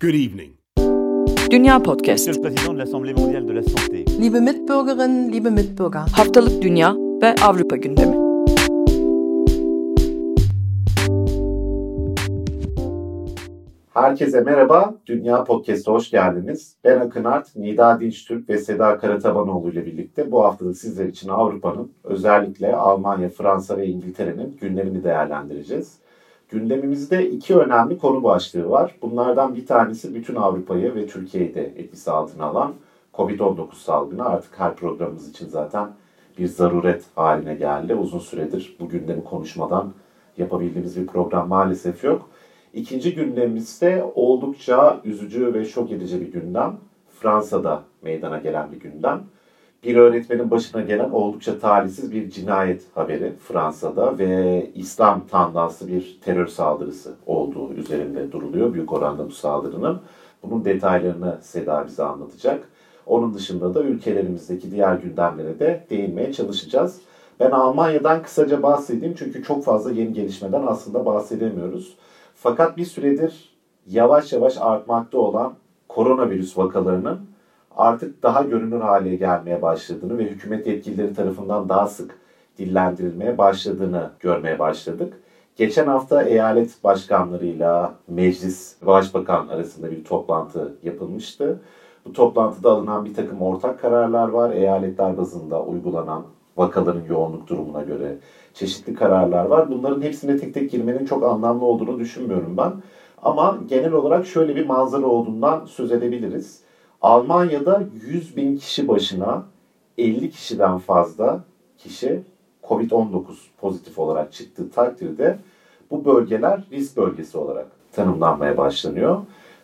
Good evening. Dünya Podcast. Monsieur le Président de l'Assemblée mondiale de la santé. Liebe Mitbürgerinnen, liebe Mitbürger. Haftalık Dünya ve Avrupa gündemi. Herkese merhaba, Dünya Podcast'a hoş geldiniz. Ben Akın Art, Nida Dinçtürk ve Seda Karatabanoğlu ile birlikte bu hafta da sizler için Avrupa'nın, özellikle Almanya, Fransa ve İngiltere'nin gündemini değerlendireceğiz. Gündemimizde iki önemli konu başlığı var. Bunlardan bir tanesi bütün Avrupa'yı ve Türkiye'yi de etkisi altına alan COVID-19 salgını. Artık her programımız için zaten bir zaruret haline geldi. Uzun süredir bu gündemi konuşmadan yapabildiğimiz bir program maalesef yok. İkinci gündemimizde oldukça üzücü ve şok edici bir gündem. Fransa'da meydana gelen bir gündem. Bir öğretmenin başına gelen oldukça talihsiz bir cinayet haberi Fransa'da ve İslam tandanslı bir terör saldırısı olduğu üzerinde duruluyor büyük oranda bu saldırının. Bunun detaylarını Seda bize anlatacak. Onun dışında da ülkelerimizdeki diğer gündemlere de değinmeye çalışacağız. Ben Almanya'dan kısaca bahsedeyim çünkü çok fazla yeni gelişmeden aslında bahsedemiyoruz. Fakat bir süredir yavaş yavaş artmakta olan koronavirüs vakalarının artık daha görünür hale gelmeye başladığını ve hükümet yetkilileri tarafından daha sık dillendirilmeye başladığını görmeye başladık. Geçen hafta eyalet başkanlarıyla meclis başbakan arasında bir toplantı yapılmıştı. Bu toplantıda alınan bir takım ortak kararlar var. Eyaletler bazında uygulanan vakaların yoğunluk durumuna göre çeşitli kararlar var. Bunların hepsine tek tek girmenin çok anlamlı olduğunu düşünmüyorum ben. Ama genel olarak şöyle bir manzara olduğundan söz edebiliriz. Almanya'da 100 bin kişi başına 50 kişiden fazla kişi COVID-19 pozitif olarak çıktığı takdirde bu bölgeler risk bölgesi olarak tanımlanmaya başlanıyor.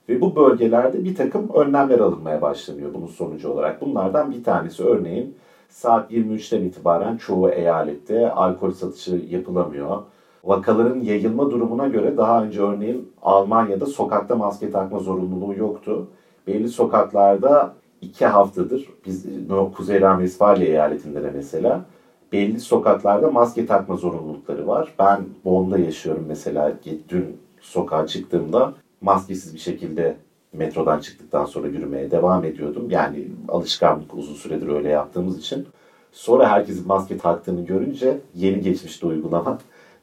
Ve bu bölgelerde bir takım önlemler alınmaya başlanıyor bunun sonucu olarak. Bunlardan bir tanesi örneğin saat 23'ten itibaren çoğu eyalette alkol satışı yapılamıyor. Vakaların yayılma durumuna göre daha önce örneğin Almanya'da sokakta maske takma zorunluluğu yoktu. Belli sokaklarda iki haftadır, biz Kuzey Ren-Vesfalya eyaletinde de mesela belli sokaklarda maske takma zorunlulukları var. Ben Bonn'da yaşıyorum mesela. Dün sokağa çıktığımda maskesiz bir şekilde metrodan çıktıktan sonra yürümeye devam ediyordum. Yani alışkanlık uzun süredir öyle yaptığımız için. Sonra herkesin maske taktığını görünce yeni geçmişti uygulama.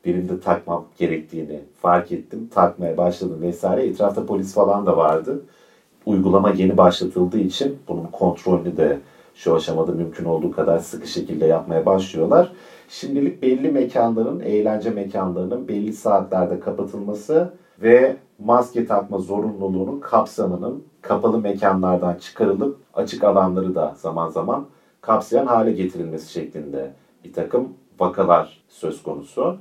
Benim de takmam gerektiğini fark ettim. Takmaya başladım vesaire. Etrafta polis falan da vardı. Uygulama yeni başlatıldığı için bunun kontrolünü de şu aşamada mümkün olduğu kadar sıkı şekilde yapmaya başlıyorlar. Şimdilik belli mekanların, eğlence mekanlarının belli saatlerde kapatılması ve maske takma zorunluluğunun kapsamının kapalı mekanlardan çıkarılıp açık alanları da zaman zaman kapsayan hale getirilmesi şeklinde bir takım vakalar söz konusu.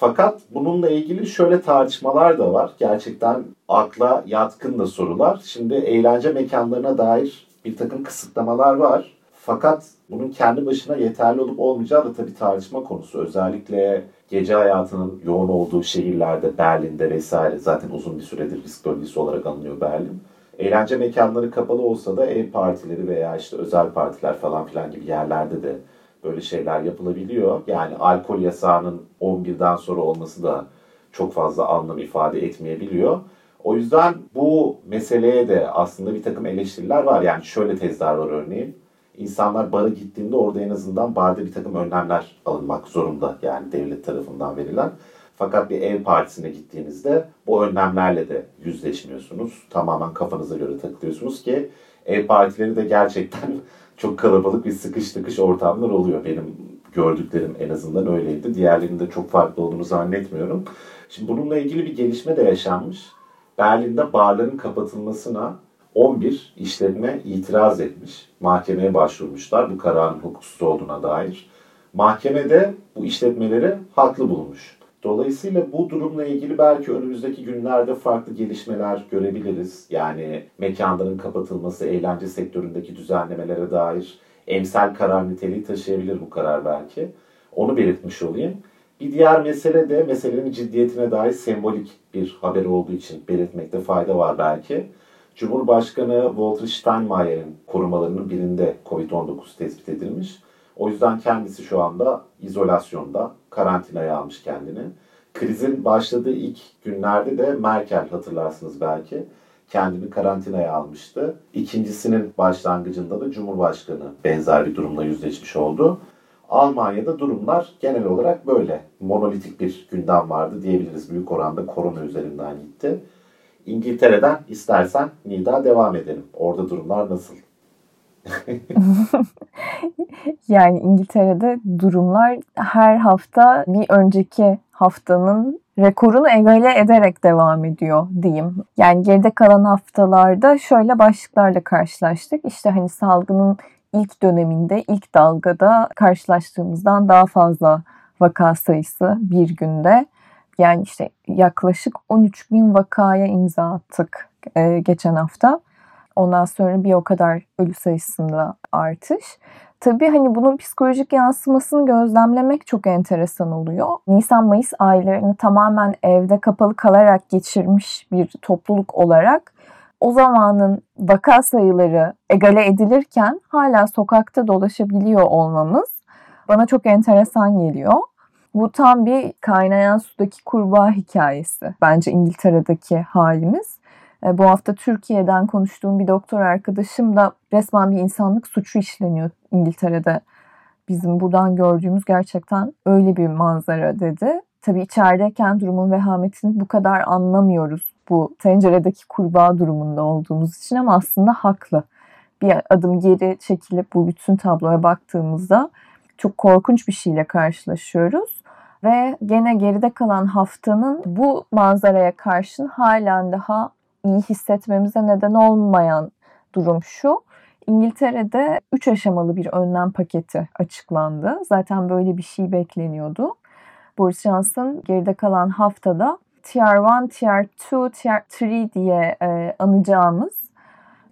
Fakat bununla ilgili şöyle tartışmalar da var. Gerçekten akla yatkın da sorular. Şimdi eğlence mekanlarına dair bir takım kısıtlamalar var. Fakat bunun kendi başına yeterli olup olmayacağı da tabii tartışma konusu. Özellikle gece hayatının yoğun olduğu şehirlerde, Berlin'de vesaire zaten uzun bir süredir risk bölgesi olarak anılıyor Berlin. Eğlence mekanları kapalı olsa da ev partileri veya işte özel partiler falan filan gibi yerlerde de böyle şeyler yapılabiliyor. Yani alkol yasağının 11'den sonra olması da çok fazla anlam ifade etmeyebiliyor. O yüzden bu meseleye de aslında bir takım eleştiriler var. Yani şöyle tezler var örneğin. İnsanlar bara gittiğinde orada en azından barda bir takım önlemler alınmak zorunda. Yani devlet tarafından verilen. Fakat bir ev partisine gittiğinizde bu önlemlerle de yüzleşmiyorsunuz. Tamamen kafanıza göre takılıyorsunuz ki ev partileri de gerçekten çok kalabalık bir sıkış tıkış ortamlar oluyor. Benim gördüklerim en azından öyleydi. Diğerlerinde çok farklı olduğunu zannetmiyorum. Şimdi bununla ilgili bir gelişme de yaşanmış. Berlin'de barların kapatılmasına 11 işletme itiraz etmiş. Mahkemeye başvurmuşlar bu kararın hukuksuz olduğuna dair. Mahkemede bu işletmeleri haklı bulmuş. Dolayısıyla bu durumla ilgili belki önümüzdeki günlerde farklı gelişmeler görebiliriz. Yani mekanların kapatılması, eğlence sektöründeki düzenlemelere dair emsal karar niteliği taşıyabilir bu karar belki. Onu belirtmiş olayım. Bir diğer mesele de meselenin ciddiyetine dair sembolik bir haber olduğu için belirtmekte fayda var belki. Cumhurbaşkanı Walter Steinmeier'in korumalarının birinde COVID-19 tespit edilmiş. O yüzden kendisi şu anda izolasyonda, karantinaya almış kendini. Krizin başladığı ilk günlerde de Merkel hatırlarsınız belki kendini karantinaya almıştı. İkincisinin başlangıcında da Cumhurbaşkanı benzer bir durumla yüzleşmiş oldu. Almanya'da durumlar genel olarak böyle. Monolitik bir gündem vardı diyebiliriz. Büyük oranda korona üzerinden gitti. İngiltere'den istersen Nida devam edelim. Orada durumlar nasıl? yani İngiltere'de durumlar her hafta bir önceki haftanın rekorunu egale ederek devam ediyor diyeyim. Yani geride kalan haftalarda şöyle başlıklarla karşılaştık. İşte hani salgının ilk döneminde, ilk dalgada karşılaştığımızdan daha fazla vaka sayısı bir günde. Yani işte yaklaşık 13 bin vakaya imza attık e, geçen hafta. Ondan sonra bir o kadar ölü sayısında artış. Tabii hani bunun psikolojik yansımasını gözlemlemek çok enteresan oluyor. Nisan-Mayıs aylarını tamamen evde kapalı kalarak geçirmiş bir topluluk olarak o zamanın vaka sayıları egale edilirken hala sokakta dolaşabiliyor olmamız bana çok enteresan geliyor. Bu tam bir kaynayan sudaki kurbağa hikayesi. Bence İngiltere'deki halimiz. E, bu hafta Türkiye'den konuştuğum bir doktor arkadaşım da resmen bir insanlık suçu işleniyor İngiltere'de. Bizim buradan gördüğümüz gerçekten öyle bir manzara dedi. Tabii içerideyken durumun vehametini bu kadar anlamıyoruz bu tenceredeki kurbağa durumunda olduğumuz için ama aslında haklı. Bir adım geri çekilip bu bütün tabloya baktığımızda çok korkunç bir şeyle karşılaşıyoruz. Ve gene geride kalan haftanın bu manzaraya karşın halen daha iyi hissetmemize neden olmayan durum şu. İngiltere'de 3 aşamalı bir önlem paketi açıklandı. Zaten böyle bir şey bekleniyordu. Boris Johnson geride kalan haftada Tier 1, Tier 2, Tier 3 diye e, anacağımız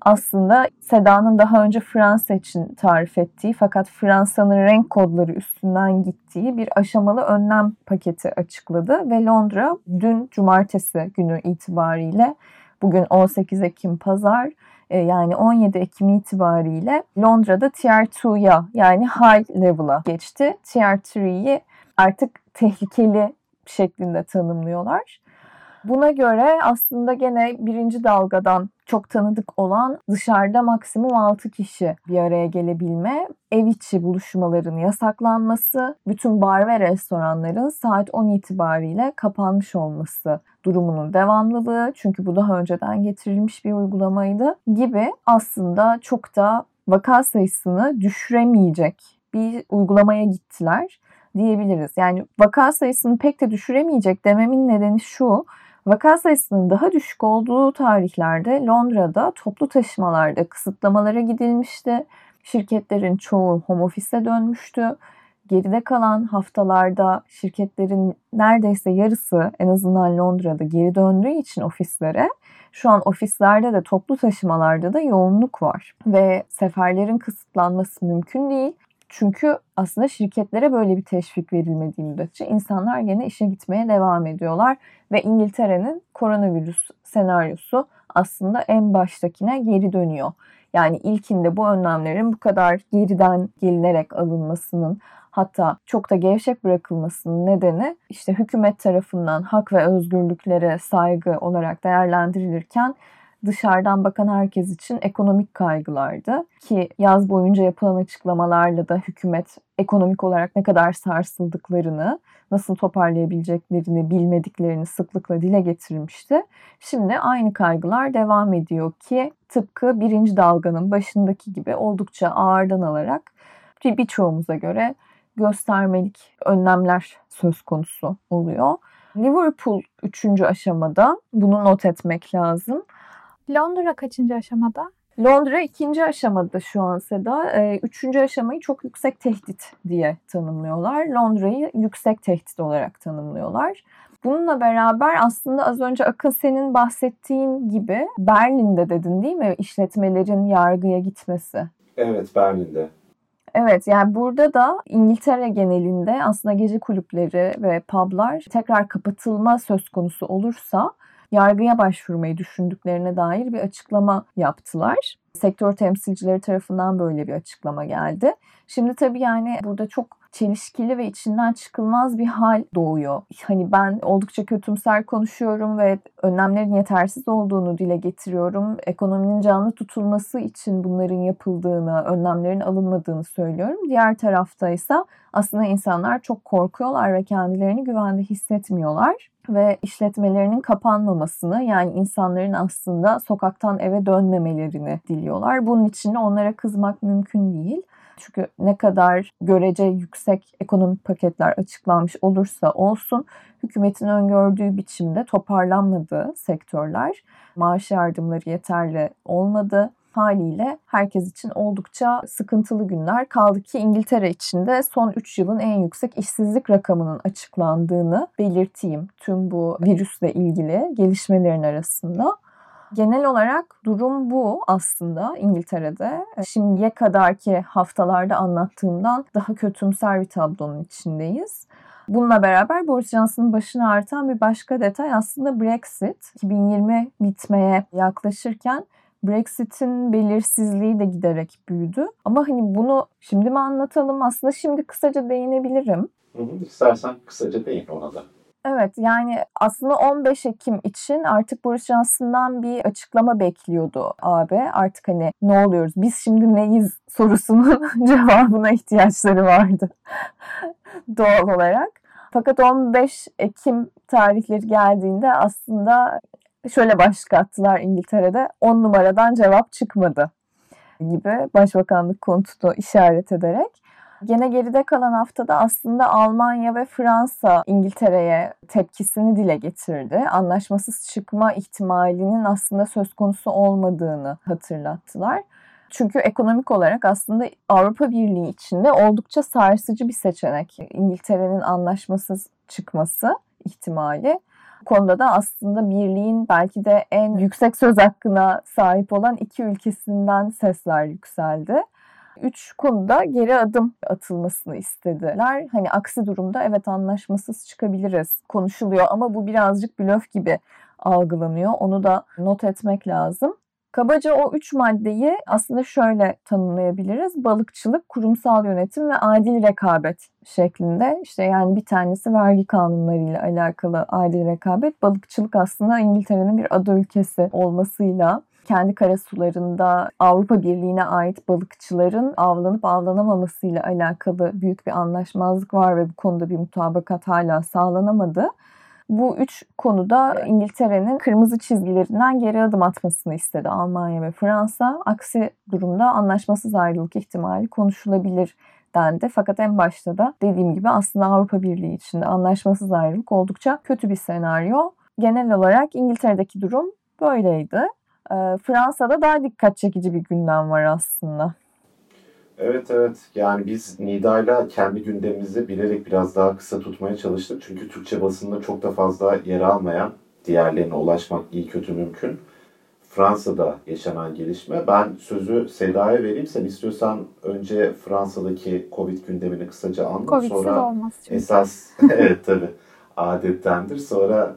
aslında Seda'nın daha önce Fransa için tarif ettiği fakat Fransa'nın renk kodları üstünden gittiği bir aşamalı önlem paketi açıkladı ve Londra dün cumartesi günü itibariyle bugün 18 Ekim pazar e, yani 17 Ekim itibariyle Londra'da Tier 2'ya yani high level'a geçti. Tier 3'yi artık tehlikeli şeklinde tanımlıyorlar. Buna göre aslında gene birinci dalgadan çok tanıdık olan dışarıda maksimum 6 kişi bir araya gelebilme, ev içi buluşmaların yasaklanması, bütün bar ve restoranların saat 10 itibariyle kapanmış olması durumunun devamlılığı çünkü bu daha önceden getirilmiş bir uygulamaydı gibi aslında çok da vaka sayısını düşüremeyecek bir uygulamaya gittiler diyebiliriz. Yani vaka sayısını pek de düşüremeyecek dememin nedeni şu. Vaka sayısının daha düşük olduğu tarihlerde Londra'da toplu taşımalarda kısıtlamalara gidilmişti. Şirketlerin çoğu home office'e dönmüştü. Geride kalan haftalarda şirketlerin neredeyse yarısı en azından Londra'da geri döndüğü için ofislere şu an ofislerde de toplu taşımalarda da yoğunluk var ve seferlerin kısıtlanması mümkün değil. Çünkü aslında şirketlere böyle bir teşvik verilmediği müddetçe insanlar yine işe gitmeye devam ediyorlar ve İngiltere'nin koronavirüs senaryosu aslında en baştakine geri dönüyor. Yani ilkinde bu önlemlerin bu kadar geriden gelinerek alınmasının hatta çok da gevşek bırakılmasının nedeni işte hükümet tarafından hak ve özgürlüklere saygı olarak değerlendirilirken dışarıdan bakan herkes için ekonomik kaygılardı. Ki yaz boyunca yapılan açıklamalarla da hükümet ekonomik olarak ne kadar sarsıldıklarını, nasıl toparlayabileceklerini bilmediklerini sıklıkla dile getirmişti. Şimdi aynı kaygılar devam ediyor ki tıpkı birinci dalganın başındaki gibi oldukça ağırdan alarak birçoğumuza göre göstermelik önlemler söz konusu oluyor. Liverpool üçüncü aşamada bunu not etmek lazım. Londra kaçıncı aşamada? Londra ikinci aşamada şu an Seda. Ee, üçüncü aşamayı çok yüksek tehdit diye tanımlıyorlar. Londra'yı yüksek tehdit olarak tanımlıyorlar. Bununla beraber aslında az önce Akın senin bahsettiğin gibi Berlin'de dedin değil mi işletmelerin yargıya gitmesi? Evet Berlin'de. Evet yani burada da İngiltere genelinde aslında gece kulüpleri ve publar tekrar kapatılma söz konusu olursa yargıya başvurmayı düşündüklerine dair bir açıklama yaptılar. Sektör temsilcileri tarafından böyle bir açıklama geldi. Şimdi tabii yani burada çok çelişkili ve içinden çıkılmaz bir hal doğuyor. Hani ben oldukça kötümser konuşuyorum ve önlemlerin yetersiz olduğunu dile getiriyorum. Ekonominin canlı tutulması için bunların yapıldığını, önlemlerin alınmadığını söylüyorum. Diğer tarafta ise aslında insanlar çok korkuyorlar ve kendilerini güvende hissetmiyorlar ve işletmelerinin kapanmamasını yani insanların aslında sokaktan eve dönmemelerini diliyorlar. Bunun için onlara kızmak mümkün değil. Çünkü ne kadar görece yüksek ekonomik paketler açıklanmış olursa olsun hükümetin öngördüğü biçimde toparlanmadığı sektörler, maaş yardımları yeterli olmadı haliyle herkes için oldukça sıkıntılı günler. Kaldı ki İngiltere için de son 3 yılın en yüksek işsizlik rakamının açıklandığını belirteyim. Tüm bu virüsle ilgili gelişmelerin arasında. Genel olarak durum bu aslında İngiltere'de. Şimdiye kadarki haftalarda anlattığımdan daha kötümser bir tablonun içindeyiz. Bununla beraber Boris Johnson'ın başını artan bir başka detay aslında Brexit. 2020 bitmeye yaklaşırken Brexit'in belirsizliği de giderek büyüdü. Ama hani bunu şimdi mi anlatalım? Aslında şimdi kısaca değinebilirim. Hı hı, istersen kısaca değin ona da. Evet yani aslında 15 Ekim için artık Boris Johnson'dan bir açıklama bekliyordu abi. Artık hani ne oluyoruz biz şimdi neyiz sorusunun cevabına ihtiyaçları vardı doğal olarak. Fakat 15 Ekim tarihleri geldiğinde aslında şöyle başlık attılar İngiltere'de 10 numaradan cevap çıkmadı gibi başbakanlık konutunu işaret ederek. Gene geride kalan haftada aslında Almanya ve Fransa İngiltere'ye tepkisini dile getirdi. Anlaşmasız çıkma ihtimalinin aslında söz konusu olmadığını hatırlattılar. Çünkü ekonomik olarak aslında Avrupa Birliği içinde oldukça sarsıcı bir seçenek. İngiltere'nin anlaşmasız çıkması ihtimali. Bu konuda da aslında birliğin belki de en yüksek söz hakkına sahip olan iki ülkesinden sesler yükseldi üç konuda geri adım atılmasını istediler. Hani aksi durumda evet anlaşmasız çıkabiliriz konuşuluyor ama bu birazcık blöf gibi algılanıyor. Onu da not etmek lazım. Kabaca o üç maddeyi aslında şöyle tanımlayabiliriz. Balıkçılık, kurumsal yönetim ve adil rekabet şeklinde. İşte yani bir tanesi vergi kanunlarıyla alakalı adil rekabet. Balıkçılık aslında İngiltere'nin bir ada ülkesi olmasıyla kendi karasularında Avrupa Birliği'ne ait balıkçıların avlanıp avlanamamasıyla alakalı büyük bir anlaşmazlık var ve bu konuda bir mutabakat hala sağlanamadı. Bu üç konuda İngiltere'nin kırmızı çizgilerinden geri adım atmasını istedi Almanya ve Fransa. Aksi durumda anlaşmasız ayrılık ihtimali konuşulabilir dendi. Fakat en başta da dediğim gibi aslında Avrupa Birliği içinde anlaşmasız ayrılık oldukça kötü bir senaryo. Genel olarak İngiltere'deki durum böyleydi. Ee, Fransa'da daha dikkat çekici bir gündem var aslında. Evet evet yani biz Nida'yla kendi gündemimizi bilerek biraz daha kısa tutmaya çalıştık. Çünkü Türkçe basında çok da fazla yer almayan diğerlerine ulaşmak iyi kötü mümkün. Fransa'da yaşanan gelişme. Ben sözü Seda'ya vereyim. Sen istiyorsan önce Fransa'daki Covid gündemini kısaca anlat. Covid'siz sonra olmaz çünkü. esas evet tabii adettendir. Sonra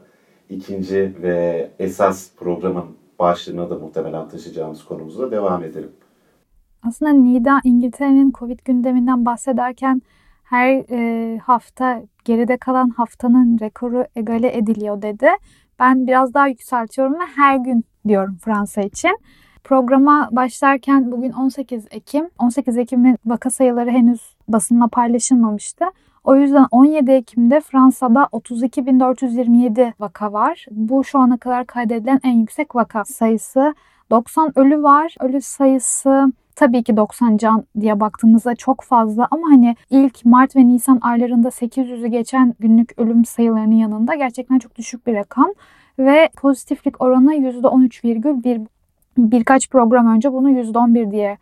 ikinci ve esas programın başlığına da muhtemelen taşıyacağımız konumuza devam edelim. Aslında Nida İngiltere'nin Covid gündeminden bahsederken her e, hafta geride kalan haftanın rekoru egale ediliyor dedi. Ben biraz daha yükseltiyorum ve her gün diyorum Fransa için. Programa başlarken bugün 18 Ekim. 18 Ekim'in vaka sayıları henüz basınla paylaşılmamıştı. O yüzden 17 Ekim'de Fransa'da 32.427 vaka var. Bu şu ana kadar kaydedilen en yüksek vaka sayısı. 90 ölü var. Ölü sayısı tabii ki 90 can diye baktığımızda çok fazla ama hani ilk Mart ve Nisan aylarında 800'ü geçen günlük ölüm sayılarının yanında gerçekten çok düşük bir rakam ve pozitiflik oranı %13,1 birkaç program önce bunu %11 diye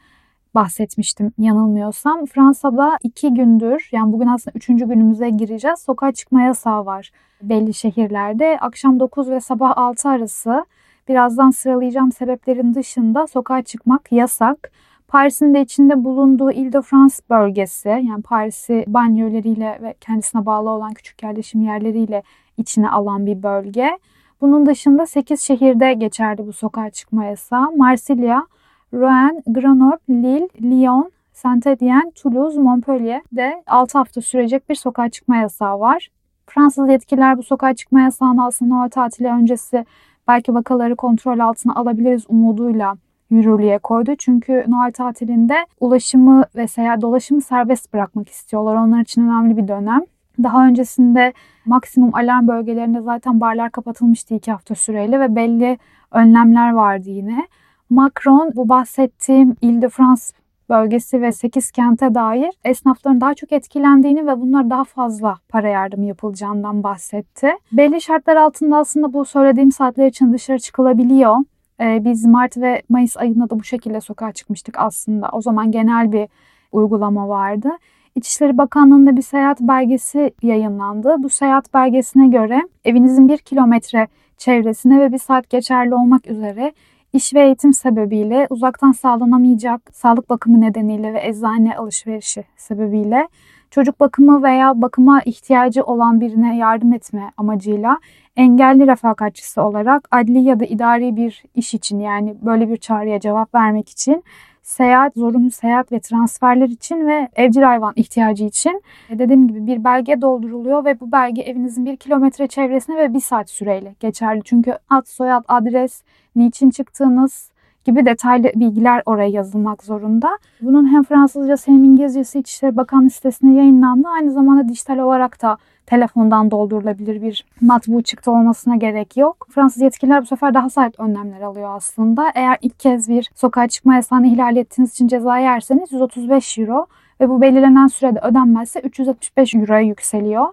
bahsetmiştim yanılmıyorsam. Fransa'da iki gündür yani bugün aslında üçüncü günümüze gireceğiz. Sokağa çıkma yasağı var belli şehirlerde. Akşam 9 ve sabah 6 arası birazdan sıralayacağım sebeplerin dışında sokağa çıkmak yasak. Paris'in de içinde bulunduğu Ile-de-France bölgesi yani Paris'i banyolarıyla ve kendisine bağlı olan küçük yerleşim yerleriyle içine alan bir bölge. Bunun dışında 8 şehirde geçerli bu sokağa çıkma yasağı. Marsilya, Rouen, Grenoble, Lille, Lyon, Saint-Étienne, Toulouse, Montpellier'de 6 hafta sürecek bir sokağa çıkma yasağı var. Fransız yetkililer bu sokağa çıkma yasağını aslında Noel tatili öncesi belki vakaları kontrol altına alabiliriz umuduyla yürürlüğe koydu. Çünkü Noel tatilinde ulaşımı ve seyahat dolaşımı serbest bırakmak istiyorlar. Onlar için önemli bir dönem. Daha öncesinde maksimum alarm bölgelerinde zaten barlar kapatılmıştı iki hafta süreyle ve belli önlemler vardı yine. Macron bu bahsettiğim Ile-de-France bölgesi ve 8 kente dair esnafların daha çok etkilendiğini ve bunlar daha fazla para yardımı yapılacağından bahsetti. Belli şartlar altında aslında bu söylediğim saatler için dışarı çıkılabiliyor. Ee, biz Mart ve Mayıs ayında da bu şekilde sokağa çıkmıştık aslında. O zaman genel bir uygulama vardı. İçişleri Bakanlığı'nda bir seyahat belgesi yayınlandı. Bu seyahat belgesine göre evinizin bir kilometre çevresine ve bir saat geçerli olmak üzere iş ve eğitim sebebiyle uzaktan sağlanamayacak sağlık bakımı nedeniyle ve eczane alışverişi sebebiyle çocuk bakımı veya bakıma ihtiyacı olan birine yardım etme amacıyla engelli refakatçisi olarak adli ya da idari bir iş için yani böyle bir çağrıya cevap vermek için seyahat, zorunlu seyahat ve transferler için ve evcil hayvan ihtiyacı için e, dediğim gibi bir belge dolduruluyor ve bu belge evinizin bir kilometre çevresine ve bir saat süreyle geçerli. Çünkü ad, soyad, adres, niçin çıktığınız gibi detaylı bilgiler oraya yazılmak zorunda. Bunun hem Fransızcası hem İngilizcesi İçişleri Bakanlığı sitesine yayınlandı. Aynı zamanda dijital olarak da telefondan doldurulabilir bir matbu çıktı olmasına gerek yok. Fransız yetkililer bu sefer daha sert önlemler alıyor aslında. Eğer ilk kez bir sokağa çıkma yasağını ihlal ettiğiniz için ceza yerseniz 135 euro ve bu belirlenen sürede ödenmezse 375 euroya yükseliyor.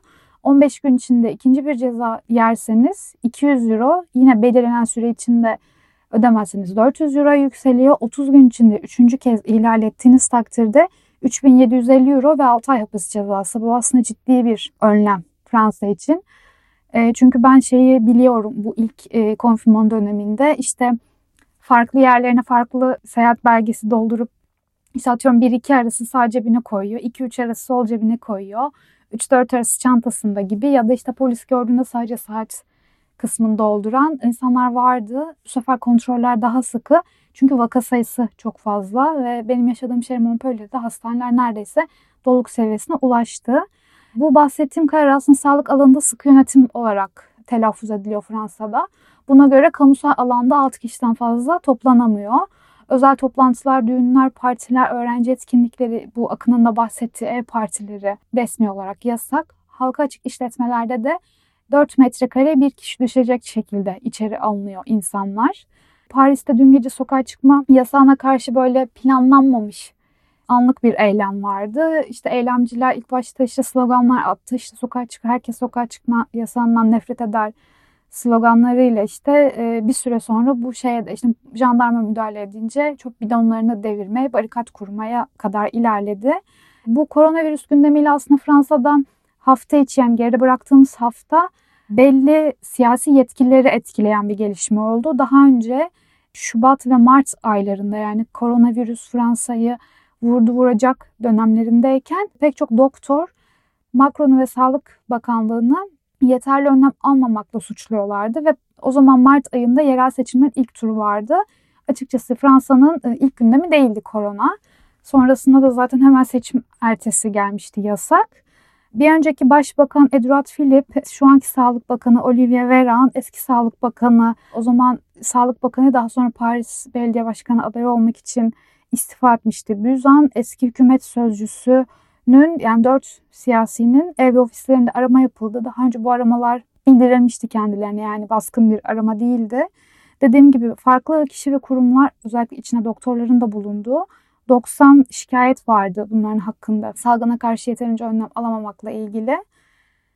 15 gün içinde ikinci bir ceza yerseniz 200 euro yine belirlenen süre içinde ödemezseniz 400 euro yükseliyor. 30 gün içinde üçüncü kez ihlal ettiğiniz takdirde 3750 euro ve 6 ay hapis cezası. Bu aslında ciddi bir önlem Fransa için. E, çünkü ben şeyi biliyorum bu ilk e, konfirman döneminde işte farklı yerlerine farklı seyahat belgesi doldurup işte atıyorum 1-2 arası sağ cebine koyuyor. 2-3 arası sol cebine koyuyor. 3-4 arası çantasında gibi ya da işte polis gördüğünde sadece saat kısmını dolduran insanlar vardı. Bu sefer kontroller daha sıkı. Çünkü vaka sayısı çok fazla ve benim yaşadığım şehir Montpellier'de hastaneler neredeyse doluluk seviyesine ulaştı. Bu bahsettiğim karar aslında sağlık alanında sıkı yönetim olarak telaffuz ediliyor Fransa'da. Buna göre kamusal alanda 6 kişiden fazla toplanamıyor. Özel toplantılar, düğünler, partiler, öğrenci etkinlikleri, bu Akın'ın da bahsettiği ev partileri resmi olarak yasak. Halka açık işletmelerde de 4 metrekare bir kişi düşecek şekilde içeri alınıyor insanlar. Paris'te dün gece sokağa çıkma yasağına karşı böyle planlanmamış anlık bir eylem vardı. İşte eylemciler ilk başta işte sloganlar attı. İşte sokağa çık, herkes sokağa çıkma yasağından nefret eder sloganlarıyla işte e, bir süre sonra bu şeye de işte jandarma müdahale edince çok bidonlarını devirmeye, barikat kurmaya kadar ilerledi. Bu koronavirüs gündemiyle aslında Fransa'dan hafta içi yani geride bıraktığımız hafta belli siyasi yetkilileri etkileyen bir gelişme oldu. Daha önce Şubat ve Mart aylarında yani koronavirüs Fransa'yı vurdu vuracak dönemlerindeyken pek çok doktor Macron'u ve Sağlık Bakanlığı'nı yeterli önlem almamakla suçluyorlardı ve o zaman Mart ayında yerel seçimlerin ilk turu vardı. Açıkçası Fransa'nın e, ilk gündemi değildi korona. Sonrasında da zaten hemen seçim ertesi gelmişti yasak. Bir önceki Başbakan Edouard Philippe, şu anki Sağlık Bakanı Olivier Véran, eski Sağlık Bakanı, o zaman Sağlık Bakanı daha sonra Paris Belediye Başkanı adayı olmak için istifa etmişti. Büzan eski hükümet sözcüsünün yani dört siyasinin ev ofislerinde arama yapıldı. Daha önce bu aramalar indirilmişti kendilerine yani baskın bir arama değildi. Dediğim gibi farklı kişi ve kurumlar özellikle içine doktorların da bulunduğu 90 şikayet vardı bunların hakkında. Salgına karşı yeterince önlem alamamakla ilgili.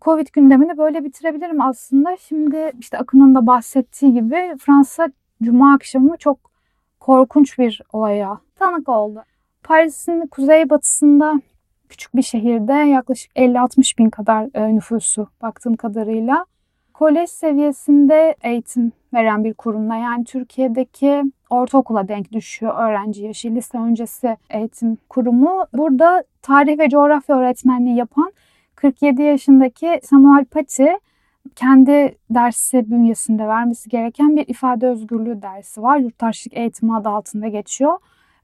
Covid gündemini böyle bitirebilirim aslında. Şimdi işte Akın'ın da bahsettiği gibi Fransa Cuma akşamı çok korkunç bir olaya tanık oldu. Paris'in kuzeybatısında küçük bir şehirde yaklaşık 50-60 bin kadar e, nüfusu baktığım kadarıyla kolej seviyesinde eğitim veren bir kurumda yani Türkiye'deki ortaokula denk düşüyor öğrenci yaşı lise öncesi eğitim kurumu. Burada tarih ve coğrafya öğretmenliği yapan 47 yaşındaki Samuel Pati kendi dersi bünyesinde vermesi gereken bir ifade özgürlüğü dersi var. Yurttaşlık eğitimi adı altında geçiyor.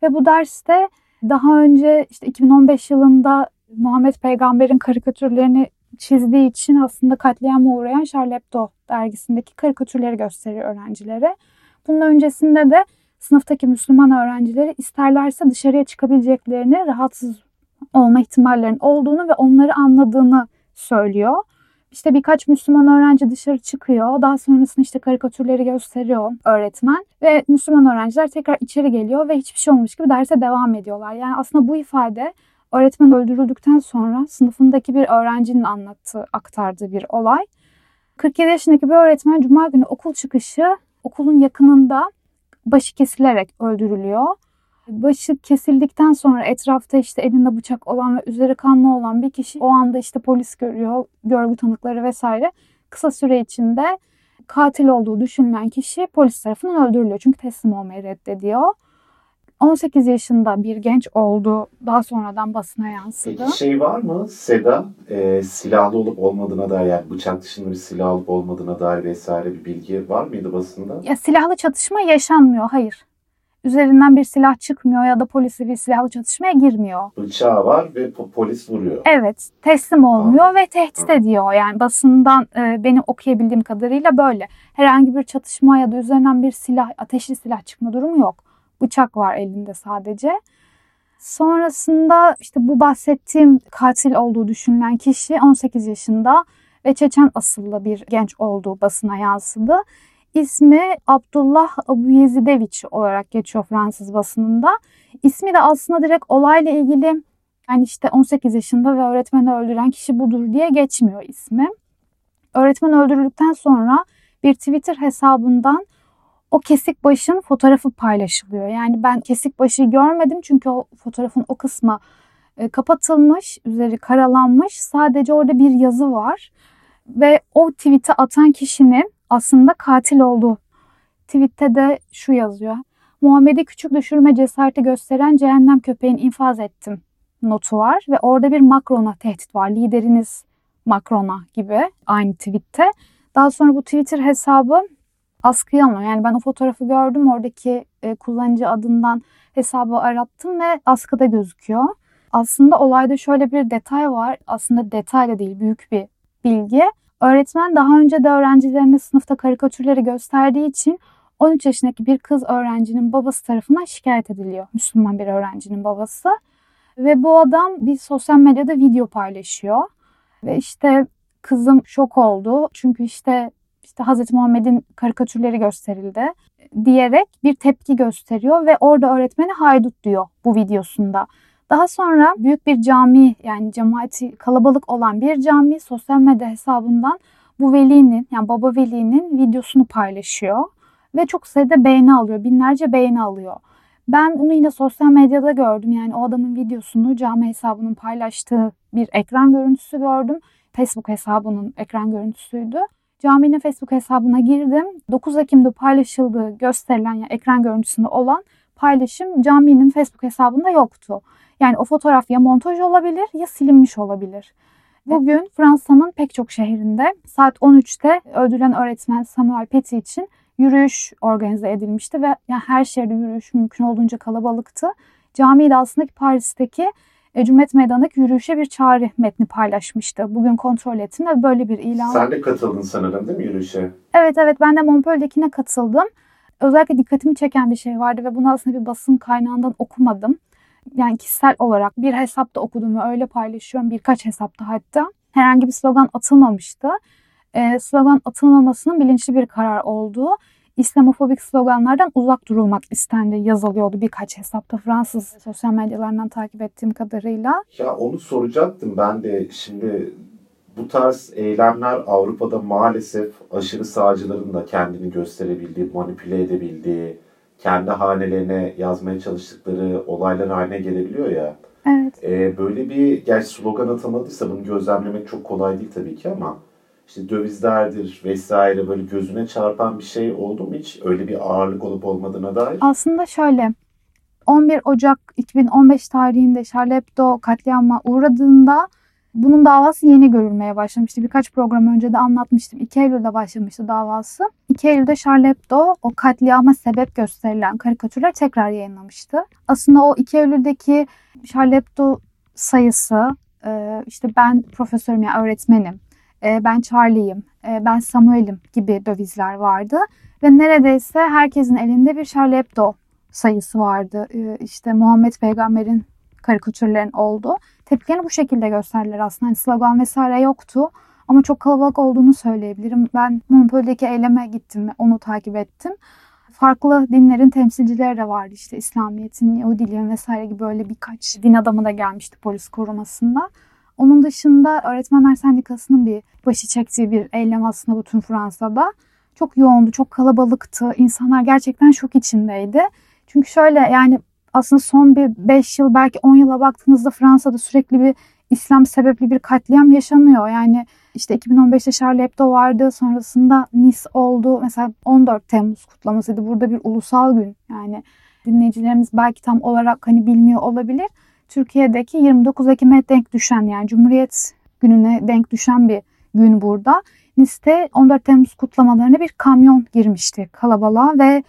Ve bu derste Daha önce işte 2015 yılında Muhammed Peygamber'in karikatürlerini çizdiği için aslında katliama uğrayan Charlie Hebdo dergisindeki karikatürleri gösteriyor öğrencilere. Bunun öncesinde de sınıftaki Müslüman öğrencileri isterlerse dışarıya çıkabileceklerini, rahatsız olma ihtimallerinin olduğunu ve onları anladığını söylüyor. İşte birkaç Müslüman öğrenci dışarı çıkıyor. Daha sonrasında işte karikatürleri gösteriyor öğretmen. Ve Müslüman öğrenciler tekrar içeri geliyor ve hiçbir şey olmuş gibi derse devam ediyorlar. Yani aslında bu ifade öğretmen öldürüldükten sonra sınıfındaki bir öğrencinin anlattığı, aktardığı bir olay. 47 yaşındaki bir öğretmen cuma günü okul çıkışı okulun yakınında başı kesilerek öldürülüyor. Başı kesildikten sonra etrafta işte elinde bıçak olan ve üzeri kanlı olan bir kişi o anda işte polis görüyor, görgü tanıkları vesaire. Kısa süre içinde katil olduğu düşünülen kişi polis tarafından öldürülüyor. Çünkü teslim olmayı reddediyor. 18 yaşında bir genç oldu. Daha sonradan basına yansıdı. Peki şey var mı Seda e, silahlı olup olmadığına dair yani bıçak dışında bir silah olup olmadığına dair vesaire bir bilgi var mıydı basında? Ya silahlı çatışma yaşanmıyor. Hayır. Üzerinden bir silah çıkmıyor ya da polisi bir silahlı çatışmaya girmiyor. Bıçağı var ve po- polis vuruyor. Evet, teslim olmuyor ve tehdit ediyor. Yani basından e, benim okuyabildiğim kadarıyla böyle. Herhangi bir çatışma ya da üzerinden bir silah, ateşli silah çıkma durumu yok. Bıçak var elinde sadece. Sonrasında işte bu bahsettiğim katil olduğu düşünülen kişi 18 yaşında ve Çeçen asıllı bir genç olduğu basına yansıdı. İsmi Abdullah Abu Yezideviç olarak geçiyor Fransız basınında. İsmi de aslında direkt olayla ilgili yani işte 18 yaşında ve öğretmeni öldüren kişi budur diye geçmiyor ismi. Öğretmen öldürüldükten sonra bir Twitter hesabından o kesik başın fotoğrafı paylaşılıyor. Yani ben kesik başı görmedim çünkü o fotoğrafın o kısmı e, kapatılmış, üzeri karalanmış. Sadece orada bir yazı var ve o tweet'i atan kişinin aslında katil olduğu. Tweette de şu yazıyor. Muhammed'i küçük düşürme cesareti gösteren cehennem köpeğini infaz ettim notu var ve orada bir Macron'a tehdit var. Lideriniz Macron'a gibi aynı tweette. Daha sonra bu Twitter hesabı askıya alınıyor. Yani ben o fotoğrafı gördüm. Oradaki e, kullanıcı adından hesabı arattım ve askıda gözüküyor. Aslında olayda şöyle bir detay var. Aslında detay da değil, büyük bir bilgi. Öğretmen daha önce de öğrencilerine sınıfta karikatürleri gösterdiği için 13 yaşındaki bir kız öğrencinin babası tarafından şikayet ediliyor. Müslüman bir öğrencinin babası. Ve bu adam bir sosyal medyada video paylaşıyor. Ve işte kızım şok oldu. Çünkü işte işte Hazreti Muhammed'in karikatürleri gösterildi diyerek bir tepki gösteriyor ve orada öğretmeni haydut diyor bu videosunda. Daha sonra büyük bir cami yani cemaati kalabalık olan bir cami sosyal medya hesabından bu velinin yani baba velinin videosunu paylaşıyor ve çok sayıda beğeni alıyor. Binlerce beğeni alıyor. Ben bunu yine sosyal medyada gördüm. Yani o adamın videosunu cami hesabının paylaştığı bir ekran görüntüsü gördüm. Facebook hesabının ekran görüntüsüydü. Caminin Facebook hesabına girdim. 9 Ekim'de paylaşıldığı gösterilen yani ekran görüntüsünde olan paylaşım caminin Facebook hesabında yoktu. Yani o fotoğraf ya montaj olabilir ya silinmiş olabilir. Bugün Fransa'nın pek çok şehrinde saat 13'te öldürülen öğretmen Samuel Paty için yürüyüş organize edilmişti ve yani her şehirde yürüyüş mümkün olduğunca kalabalıktı. Cami de aslında Paris'teki Cumhuriyet Meydanı'ndaki yürüyüşe bir çağrı metni paylaşmıştı. Bugün kontrol ettim ve böyle bir ilan. Sen de katıldın sanırım değil mi yürüyüşe? Evet evet ben de Montpellier'dekine katıldım. Özellikle dikkatimi çeken bir şey vardı ve bunu aslında bir basın kaynağından okumadım. Yani kişisel olarak bir hesapta okudum ve öyle paylaşıyorum birkaç hesapta hatta. Herhangi bir slogan atılmamıştı. E, slogan atılmamasının bilinçli bir karar olduğu İslamofobik sloganlardan uzak durulmak istendi yazılıyordu birkaç hesapta Fransız sosyal medyalarından takip ettiğim kadarıyla. Ya onu soracaktım ben de şimdi bu tarz eylemler Avrupa'da maalesef aşırı sağcıların da kendini gösterebildiği, manipüle edebildiği, kendi hanelerine yazmaya çalıştıkları olaylar haline gelebiliyor ya. Evet. Ee, böyle bir, gerçi slogan atılmadıysa bunu gözlemlemek çok kolay değil tabii ki ama işte dövizlerdir vesaire böyle gözüne çarpan bir şey oldu mu hiç? Öyle bir ağırlık olup olmadığına dair. Aslında şöyle 11 Ocak 2015 tarihinde Charlie Hebdo katliama uğradığında Bunun davası yeni görülmeye başlamıştı. Birkaç program önce de anlatmıştım. 2 Eylül'de başlamıştı davası. 2 Eylül'de Charlie Hebdo o katliama sebep gösterilen karikatürler tekrar yayınlamıştı. Aslında o 2 Eylül'deki Charlie Hebdo sayısı e, işte ben profesörüm ya yani öğretmenim, e, ben Charlie'yim, e, ben Samuel'im gibi dövizler vardı. Ve neredeyse herkesin elinde bir Charlie Hebdo sayısı vardı. İşte Muhammed Peygamber'in karikatürlerin oldu. Tepkilerini bu şekilde gösterdiler aslında. Hani slogan vesaire yoktu. Ama çok kalabalık olduğunu söyleyebilirim. Ben Montpellier'deki eyleme gittim. Onu takip ettim. Farklı dinlerin temsilcileri de vardı. İşte İslamiyet'in, Yahudiliğin vesaire gibi böyle birkaç din adamı da gelmişti polis korumasında. Onun dışında Öğretmenler Sendikası'nın bir başı çektiği bir eylem aslında bütün Fransa'da. Çok yoğundu, çok kalabalıktı. İnsanlar gerçekten şok içindeydi. Çünkü şöyle yani aslında son bir 5 yıl belki 10 yıla baktığınızda Fransa'da sürekli bir İslam sebepli bir katliam yaşanıyor. Yani işte 2015'te Charlie Hebdo vardı. Sonrasında Nice oldu. Mesela 14 Temmuz kutlamasıydı. Burada bir ulusal gün. Yani dinleyicilerimiz belki tam olarak hani bilmiyor olabilir. Türkiye'deki 29 Ekim'e denk düşen yani Cumhuriyet gününe denk düşen bir gün burada. Nice'te 14 Temmuz kutlamalarına bir kamyon girmişti kalabalığa ve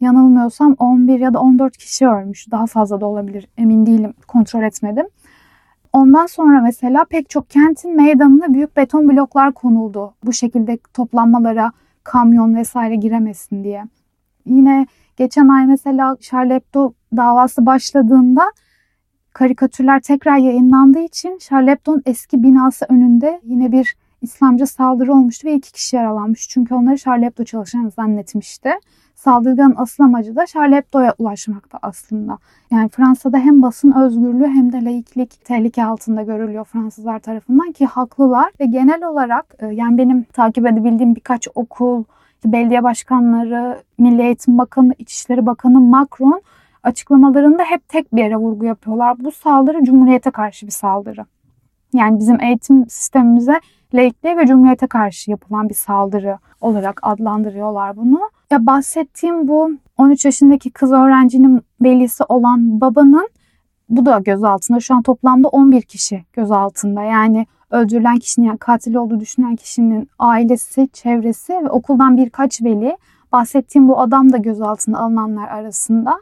yanılmıyorsam 11 ya da 14 kişi ölmüş. Daha fazla da olabilir emin değilim kontrol etmedim. Ondan sonra mesela pek çok kentin meydanına büyük beton bloklar konuldu. Bu şekilde toplanmalara kamyon vesaire giremesin diye. Yine geçen ay mesela Charlie Hebdo davası başladığında karikatürler tekrar yayınlandığı için Charlie Hebdo'nun eski binası önünde yine bir İslamcı saldırı olmuştu ve iki kişi yaralanmış. Çünkü onları Charlie Hebdo çalışanı zannetmişti. Saldırganın asıl amacı da Charlie Hebdo'ya ulaşmakta aslında. Yani Fransa'da hem basın özgürlüğü hem de laiklik tehlike altında görülüyor Fransızlar tarafından ki haklılar ve genel olarak e, yani benim takip edebildiğim birkaç okul, belediye başkanları, Milli Eğitim Bakanı, İçişleri Bakanı Macron açıklamalarında hep tek bir yere vurgu yapıyorlar. Bu saldırı Cumhuriyete karşı bir saldırı. Yani bizim eğitim sistemimize laikliğe ve cumhuriyete karşı yapılan bir saldırı olarak adlandırıyorlar bunu. Ya bahsettiğim bu 13 yaşındaki kız öğrencinin velisi olan babanın bu da gözaltında. Şu an toplamda 11 kişi gözaltında. Yani öldürülen kişinin yani katil olduğu düşünen kişinin ailesi, çevresi ve okuldan birkaç veli. Bahsettiğim bu adam da gözaltına alınanlar arasında.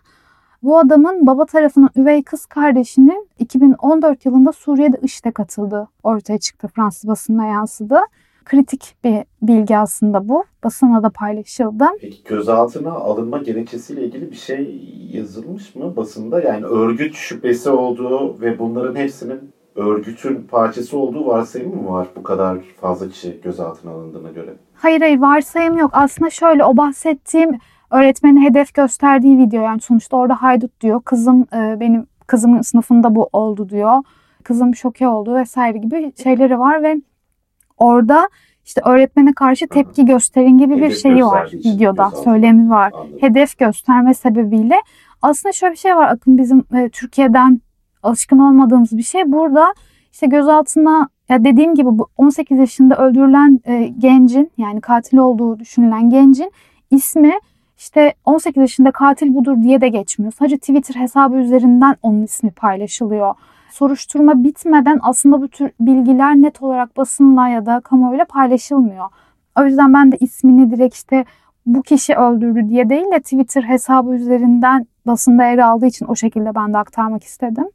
Bu adamın baba tarafının üvey kız kardeşinin 2014 yılında Suriye'de IŞİD'e katıldığı ortaya çıktı. Fransız basınına yansıdı. Kritik bir bilgi aslında bu. Basına da paylaşıldı. Peki gözaltına alınma gerekçesiyle ilgili bir şey yazılmış mı basında? Yani örgüt şüphesi olduğu ve bunların hepsinin örgütün parçası olduğu varsayımı mı var bu kadar fazla kişi gözaltına alındığına göre? Hayır hayır varsayım yok. Aslında şöyle o bahsettiğim öğretmenin hedef gösterdiği video yani sonuçta orada haydut diyor. Kızım e, benim kızımın sınıfında bu oldu diyor. Kızım şoke oldu vesaire gibi şeyleri var ve orada işte öğretmene karşı tepki gösterin gibi bir şeyi var videoda söylemi var. Anladım. Hedef gösterme sebebiyle aslında şöyle bir şey var Akın bizim e, Türkiye'den alışkın olmadığımız bir şey. Burada işte gözaltına ya dediğim gibi bu 18 yaşında öldürülen e, gencin yani katil olduğu düşünülen gencin ismi işte 18 yaşında katil budur diye de geçmiyor. Sadece Twitter hesabı üzerinden onun ismi paylaşılıyor. Soruşturma bitmeden aslında bu tür bilgiler net olarak basınla ya da kamuoyuyla paylaşılmıyor. O yüzden ben de ismini direkt işte bu kişi öldürdü diye değil de Twitter hesabı üzerinden basında yer aldığı için o şekilde ben de aktarmak istedim.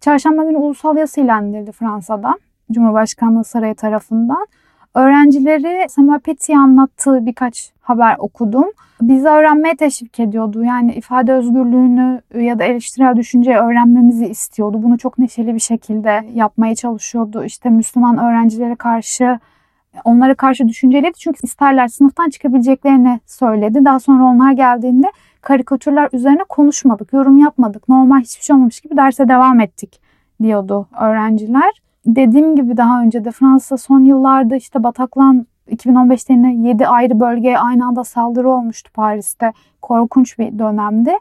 Çarşamba günü ulusal yasa ilan edildi Fransa'da. Cumhurbaşkanlığı Sarayı tarafından. Öğrencileri Samuel Paty'ye anlattığı birkaç haber okudum. Bizi öğrenmeye teşvik ediyordu. Yani ifade özgürlüğünü ya da eleştirel düşünceyi öğrenmemizi istiyordu. Bunu çok neşeli bir şekilde yapmaya çalışıyordu. İşte Müslüman öğrencilere karşı onlara karşı düşünceliydi. Çünkü isterler sınıftan çıkabileceklerini söyledi. Daha sonra onlar geldiğinde karikatürler üzerine konuşmadık, yorum yapmadık. Normal hiçbir şey olmamış gibi derse devam ettik diyordu öğrenciler dediğim gibi daha önce de Fransa son yıllarda işte Bataklan 2015'te yine 7 ayrı bölgeye aynı anda saldırı olmuştu Paris'te. Korkunç bir dönemdi.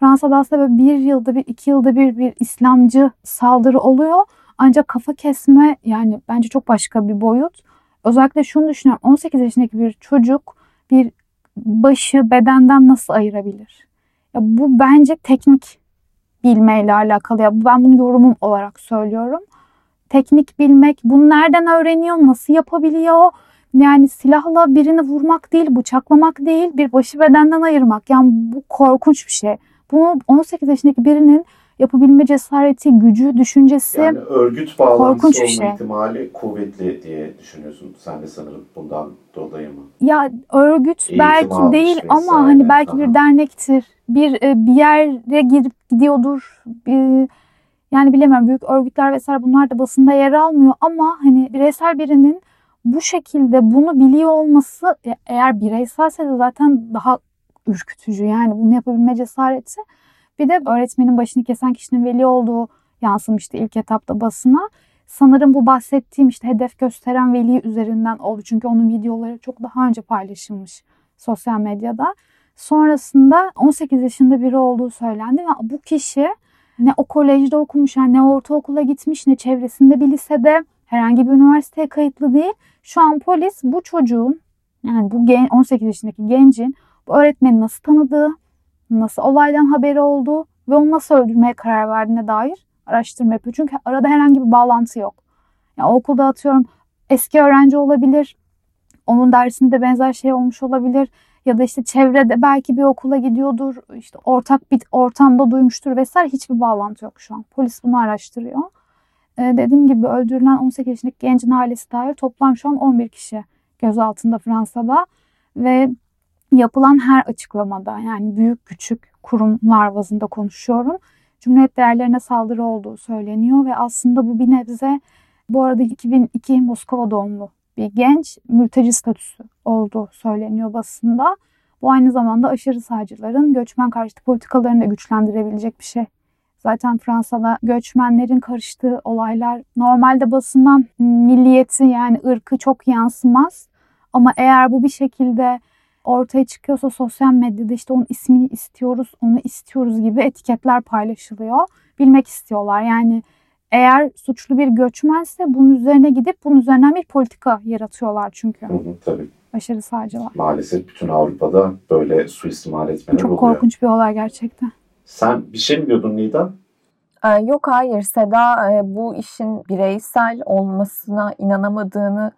Fransa'da aslında bir yılda bir, iki yılda bir bir İslamcı saldırı oluyor. Ancak kafa kesme yani bence çok başka bir boyut. Özellikle şunu düşünüyorum. 18 yaşındaki bir çocuk bir başı bedenden nasıl ayırabilir? Ya bu bence teknik bilmeyle alakalı. Ya ben bunu yorumum olarak söylüyorum. Teknik bilmek, bunu nereden öğreniyor, nasıl yapabiliyor? Yani silahla birini vurmak değil, bıçaklamak değil, bir başı bedenden ayırmak. Yani bu korkunç bir şey. Bunu 18 yaşındaki birinin yapabilme cesareti, gücü, düşüncesi Yani örgüt bağlantısı korkunç bir şey. ihtimali kuvvetli diye düşünüyorsun. Sen de sanırım bundan dolayı mı? ya örgüt Eğitim belki değil vesaire. ama hani belki Aha. bir dernektir. Bir e, bir yere girip gidiyordur. Bir, yani bilemiyorum büyük örgütler vesaire bunlar da basında yer almıyor ama hani bireysel birinin bu şekilde bunu biliyor olması e- eğer bireyselse de zaten daha ürkütücü yani bunu yapabilme cesareti. Bir de öğretmenin başını kesen kişinin veli olduğu yansımıştı ilk etapta basına. Sanırım bu bahsettiğim işte hedef gösteren veli üzerinden oldu. Çünkü onun videoları çok daha önce paylaşılmış sosyal medyada. Sonrasında 18 yaşında biri olduğu söylendi ve bu kişi ne o kolejde okumuş, yani ne ortaokula gitmiş, ne çevresinde bir lisede, herhangi bir üniversiteye kayıtlı değil. Şu an polis bu çocuğun, yani bu gen, 18 yaşındaki gencin bu öğretmeni nasıl tanıdığı, nasıl olaydan haberi olduğu ve onu nasıl öldürmeye karar verdiğine dair araştırma yapıyor. Çünkü arada herhangi bir bağlantı yok. Yani okulda atıyorum eski öğrenci olabilir, onun dersinde benzer şey olmuş olabilir ya da işte çevrede belki bir okula gidiyordur, işte ortak bir ortamda duymuştur vesaire hiçbir bağlantı yok şu an. Polis bunu araştırıyor. Ee, dediğim gibi öldürülen 18 yaşındaki gencin ailesi dahil toplam şu an 11 kişi gözaltında Fransa'da ve yapılan her açıklamada yani büyük küçük kurumlar bazında konuşuyorum. Cumhuriyet değerlerine saldırı olduğu söyleniyor ve aslında bu bir nebze bu arada 2002 Moskova doğumlu bir genç mülteci statüsü olduğu söyleniyor basında. Bu aynı zamanda aşırı sağcıların göçmen karşıtı politikalarını da güçlendirebilecek bir şey. Zaten Fransa'da göçmenlerin karıştığı olaylar normalde basından milliyeti yani ırkı çok yansımaz. Ama eğer bu bir şekilde ortaya çıkıyorsa sosyal medyada işte onun ismini istiyoruz, onu istiyoruz gibi etiketler paylaşılıyor. Bilmek istiyorlar. Yani eğer suçlu bir göçmense bunun üzerine gidip bunun üzerinden bir politika yaratıyorlar çünkü. Hı hı, tabii. Aşırı sağcılar. Maalesef bütün Avrupa'da böyle suistimal etmeler Çok oluyor. korkunç bir olay gerçekten. Sen bir şey mi diyordun Nida? Ee, Yok hayır Seda e, bu işin bireysel olmasına inanamadığını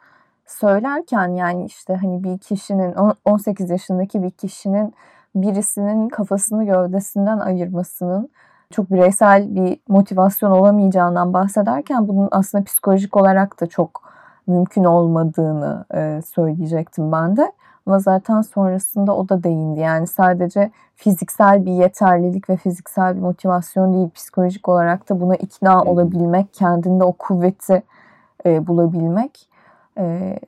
söylerken yani işte hani bir kişinin on- 18 yaşındaki bir kişinin birisinin kafasını gövdesinden ayırmasının çok bireysel bir motivasyon olamayacağından bahsederken bunun aslında psikolojik olarak da çok mümkün olmadığını e, söyleyecektim ben de. Ama zaten sonrasında o da değindi. Yani sadece fiziksel bir yeterlilik ve fiziksel bir motivasyon değil, psikolojik olarak da buna ikna olabilmek, kendinde o kuvveti e, bulabilmek e,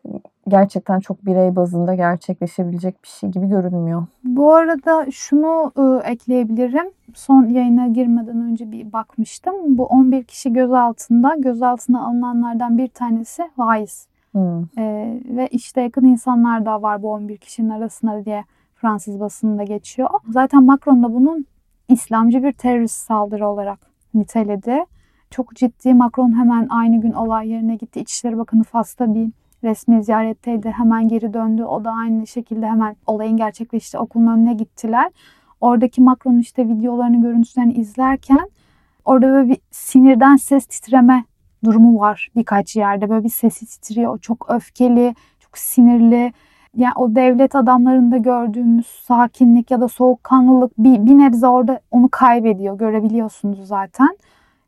gerçekten çok birey bazında gerçekleşebilecek bir şey gibi görünmüyor. Bu arada şunu e, ekleyebilirim. Son yayına girmeden önce bir bakmıştım. Bu 11 kişi gözaltında. Gözaltına alınanlardan bir tanesi vaiz. Hmm. E, ve işte yakın insanlar da var bu 11 kişinin arasında diye Fransız basınında geçiyor. Zaten Macron da bunun İslamcı bir terörist saldırı olarak niteledi. Çok ciddi Macron hemen aynı gün olay yerine gitti. İçişleri Bakanı Fas'ta bir resmi ziyaretteydi. Hemen geri döndü. O da aynı şekilde hemen olayın gerçekleştiği okulun önüne gittiler. Oradaki Macron'un işte videolarını, görüntülerini izlerken orada böyle bir sinirden ses titreme durumu var birkaç yerde. Böyle bir sesi titriyor. Çok öfkeli, çok sinirli. Yani o devlet adamlarında gördüğümüz sakinlik ya da soğukkanlılık bir, bir nebze orada onu kaybediyor. Görebiliyorsunuz zaten.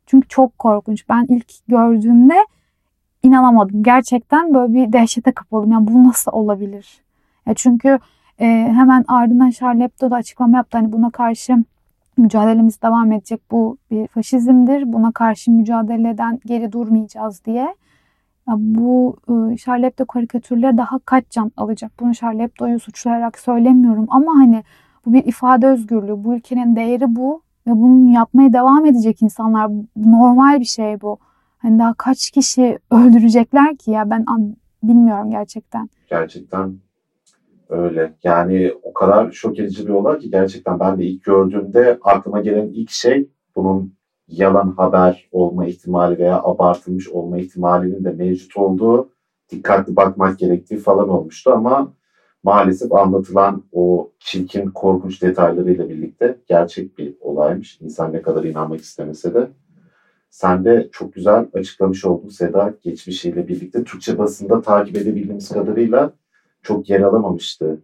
Çünkü çok korkunç. Ben ilk gördüğümde inanamadım. Gerçekten böyle bir dehşete kapıldım. Yani bu nasıl olabilir? Ya çünkü e, hemen ardından Charlie Hebdo da açıklama yaptı. Hani buna karşı mücadelemiz devam edecek. Bu bir faşizmdir. Buna karşı mücadeleden geri durmayacağız diye. Ya bu e, Charlie Hebdo karikatürleri daha kaç can alacak? Bunu Charlie Hebdo'yu suçlayarak söylemiyorum ama hani bu bir ifade özgürlüğü. Bu ülkenin değeri bu ve bunu yapmaya devam edecek insanlar. Normal bir şey bu. Hani daha kaç kişi öldürecekler ki ya ben an- bilmiyorum gerçekten. Gerçekten öyle. Yani o kadar şok edici bir olay ki gerçekten ben de ilk gördüğümde aklıma gelen ilk şey bunun yalan haber olma ihtimali veya abartılmış olma ihtimalinin de mevcut olduğu, dikkatli bakmak gerektiği falan olmuştu ama maalesef anlatılan o çirkin, korkunç detaylarıyla birlikte gerçek bir olaymış. İnsan ne kadar inanmak istemese de. Sen de çok güzel açıklamış oldun Seda geçmişiyle birlikte. Türkçe basında takip edebildiğimiz kadarıyla çok yer alamamıştı.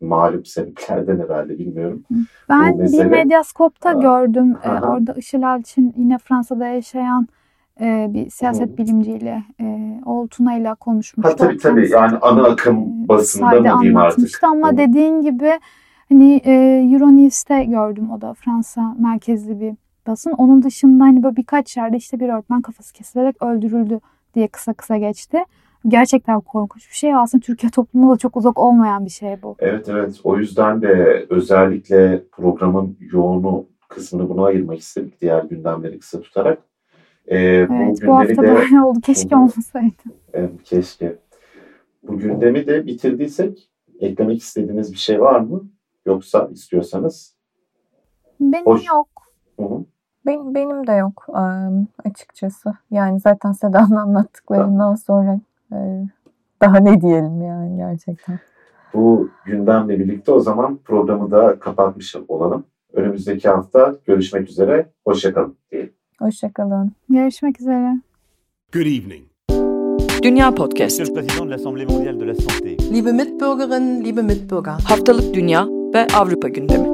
Malum sebeplerden herhalde bilmiyorum. Ben mesele- bir Medyaskop'ta Ha. gördüm. Ee, orada Işıl Elçin yine Fransa'da yaşayan e, bir siyaset Hı. bilimciyle e, Oğul Tuna ile konuşmuştu. Ha tabii tabii yani ana akım e, basında mı diyeyim artık. ama Hı. dediğin gibi hani e, Euronews'te gördüm o da Fransa merkezli bir basın. Onun dışında hani böyle birkaç yerde işte bir öğretmen kafası kesilerek öldürüldü diye kısa kısa geçti. Gerçekten korkunç bir şey. Aslında Türkiye toplumuna da çok uzak olmayan bir şey bu. Evet evet o yüzden de özellikle programın yoğunu kısmını buna ayırmak istedik diğer gündemleri kısa tutarak. Ee, bu Evet bu gündemi hafta de böyle oldu. Keşke olmasaydı. Evet, keşke. Bu gündemi de bitirdiysek eklemek istediğiniz bir şey var mı? Yoksa istiyorsanız. Benim Hoş. yok. Hı hı. Benim, benim de yok açıkçası. Yani zaten Seda'nın anlattıklarından sonra daha ne diyelim yani gerçekten. Bu gündemle birlikte o zaman programı da kapatmış olalım. Önümüzdeki hafta görüşmek üzere. Hoşçakalın diyelim. Hoşçakalın. Görüşmek üzere. Good evening. Dünya Podcast. Monsieur le Président de l'Assemblée mondiale de la santé, Liebe Mitbürgerinnen, liebe Mitbürger. Haftalık Dünya ve Avrupa gündemi.